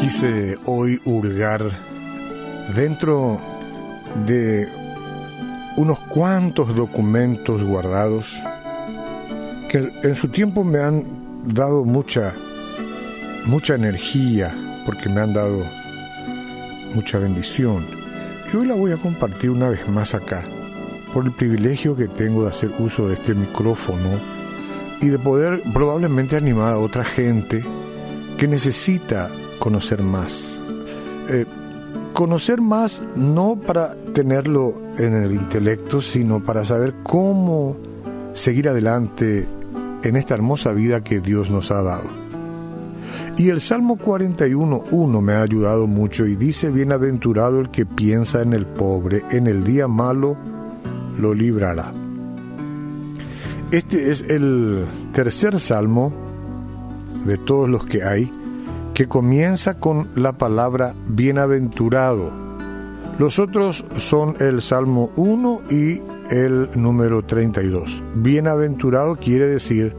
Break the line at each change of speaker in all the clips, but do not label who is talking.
quise hoy hurgar dentro de unos cuantos documentos guardados que en su tiempo me han dado mucha mucha energía porque me han dado mucha bendición. Y hoy la voy a compartir una vez más acá por el privilegio que tengo de hacer uso de este micrófono y de poder probablemente animar a otra gente que necesita conocer más. Eh, conocer más no para tenerlo en el intelecto, sino para saber cómo seguir adelante en esta hermosa vida que Dios nos ha dado. Y el Salmo 41.1 me ha ayudado mucho y dice, bienaventurado el que piensa en el pobre, en el día malo lo librará. Este es el tercer salmo de todos los que hay que comienza con la palabra bienaventurado. Los otros son el Salmo 1 y el número 32. Bienaventurado quiere decir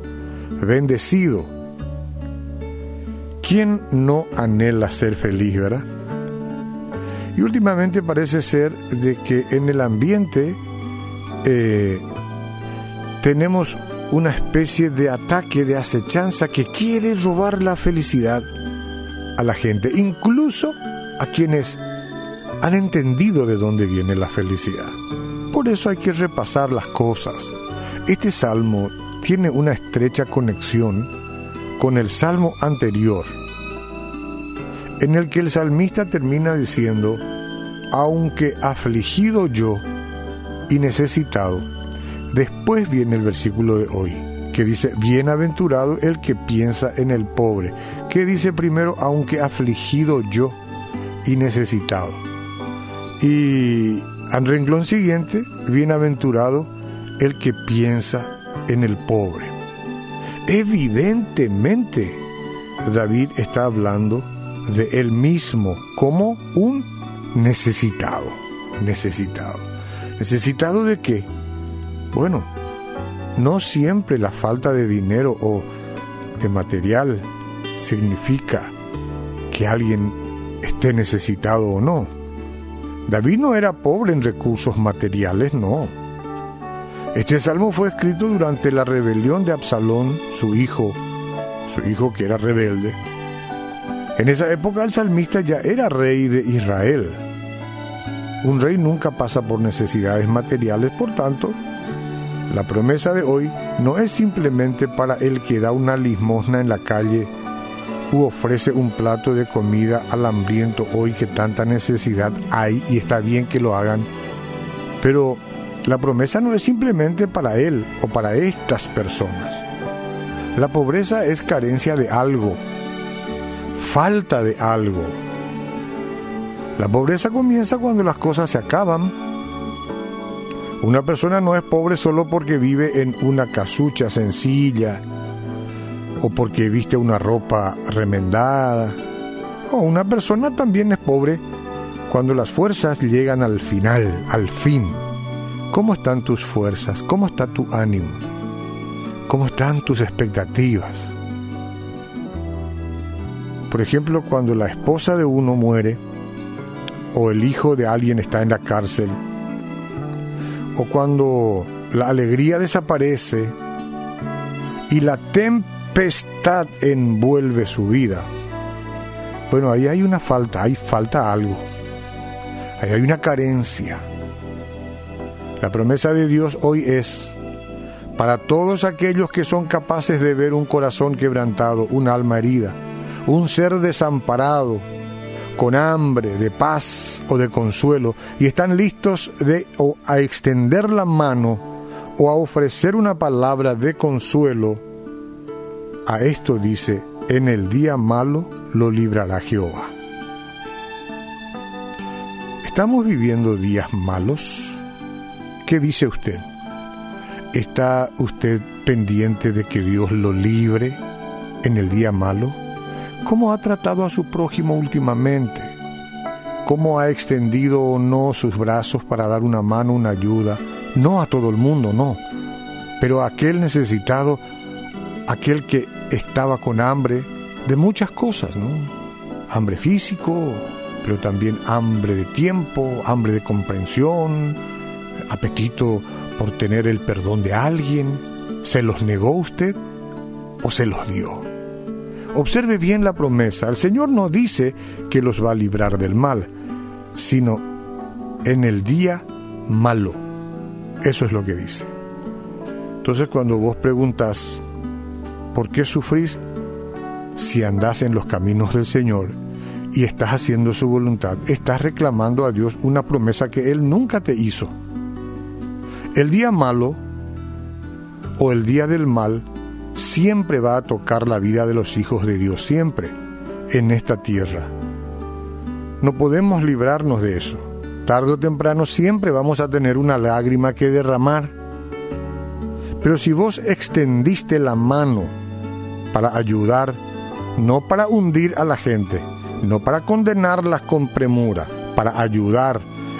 bendecido. ¿Quién no anhela ser feliz, verdad? Y últimamente parece ser de que en el ambiente eh, tenemos una especie de ataque, de acechanza que quiere robar la felicidad a la gente, incluso a quienes han entendido de dónde viene la felicidad. Por eso hay que repasar las cosas. Este salmo tiene una estrecha conexión con el salmo anterior, en el que el salmista termina diciendo, aunque afligido yo y necesitado, después viene el versículo de hoy, que dice, bienaventurado el que piensa en el pobre, que dice primero, aunque afligido yo y necesitado. Y al renglón siguiente, bienaventurado el que piensa en el pobre. Evidentemente, David está hablando de él mismo como un necesitado, necesitado. ¿Necesitado de qué? Bueno, no siempre la falta de dinero o de material significa que alguien esté necesitado o no. David no era pobre en recursos materiales, no. Este salmo fue escrito durante la rebelión de Absalón, su hijo, su hijo que era rebelde. En esa época el salmista ya era rey de Israel. Un rey nunca pasa por necesidades materiales, por tanto, la promesa de hoy no es simplemente para el que da una limosna en la calle u ofrece un plato de comida al hambriento hoy que tanta necesidad hay y está bien que lo hagan. Pero la promesa no es simplemente para él o para estas personas. La pobreza es carencia de algo, falta de algo. La pobreza comienza cuando las cosas se acaban. Una persona no es pobre solo porque vive en una casucha sencilla, o porque viste una ropa remendada. O una persona también es pobre cuando las fuerzas llegan al final, al fin. ¿Cómo están tus fuerzas? ¿Cómo está tu ánimo? ¿Cómo están tus expectativas? Por ejemplo, cuando la esposa de uno muere, o el hijo de alguien está en la cárcel, o cuando la alegría desaparece y la tempestad envuelve su vida. Bueno, ahí hay una falta, hay falta algo. Ahí hay una carencia. La promesa de Dios hoy es para todos aquellos que son capaces de ver un corazón quebrantado, un alma herida, un ser desamparado, con hambre de paz o de consuelo, y están listos de o a extender la mano o a ofrecer una palabra de consuelo a esto dice, en el día malo lo librará Jehová. ¿Estamos viviendo días malos? ¿Qué dice usted? ¿Está usted pendiente de que Dios lo libre en el día malo? ¿Cómo ha tratado a su prójimo últimamente? ¿Cómo ha extendido o no sus brazos para dar una mano, una ayuda? No a todo el mundo, no, pero a aquel necesitado, aquel que estaba con hambre de muchas cosas, ¿no? hambre físico, pero también hambre de tiempo, hambre de comprensión, apetito por tener el perdón de alguien. ¿Se los negó usted o se los dio? Observe bien la promesa. El Señor no dice que los va a librar del mal, sino en el día malo. Eso es lo que dice. Entonces cuando vos preguntas, ¿por qué sufrís? Si andás en los caminos del Señor y estás haciendo su voluntad, estás reclamando a Dios una promesa que Él nunca te hizo. El día malo o el día del mal siempre va a tocar la vida de los hijos de Dios, siempre, en esta tierra. No podemos librarnos de eso. Tarde o temprano siempre vamos a tener una lágrima que derramar. Pero si vos extendiste la mano para ayudar, no para hundir a la gente, no para condenarlas con premura, para ayudar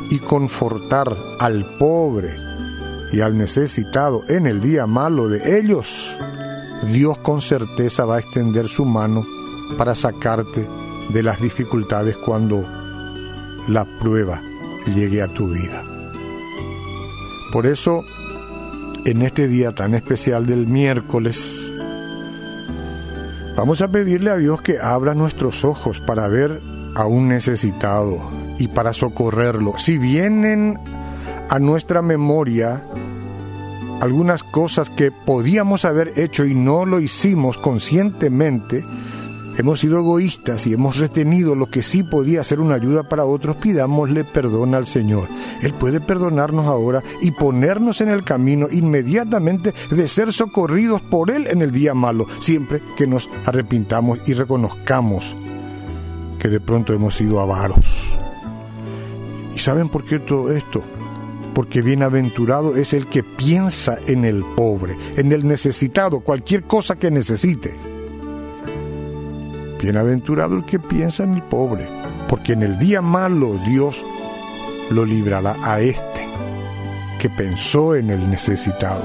y confortar al pobre, y al necesitado en el día malo de ellos, Dios con certeza va a extender su mano para sacarte de las dificultades cuando la prueba llegue a tu vida. Por eso, en este día tan especial del miércoles, vamos a pedirle a Dios que abra nuestros ojos para ver a un necesitado y para socorrerlo. Si vienen a nuestra memoria algunas cosas que podíamos haber hecho y no lo hicimos conscientemente, hemos sido egoístas y hemos retenido lo que sí podía ser una ayuda para otros, pidámosle perdón al Señor. Él puede perdonarnos ahora y ponernos en el camino inmediatamente de ser socorridos por Él en el día malo, siempre que nos arrepintamos y reconozcamos que de pronto hemos sido avaros. ¿Y saben por qué todo esto? Porque bienaventurado es el que piensa en el pobre, en el necesitado, cualquier cosa que necesite. Bienaventurado el que piensa en el pobre, porque en el día malo Dios lo librará a este, que pensó en el necesitado,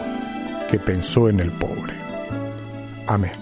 que pensó en el pobre. Amén.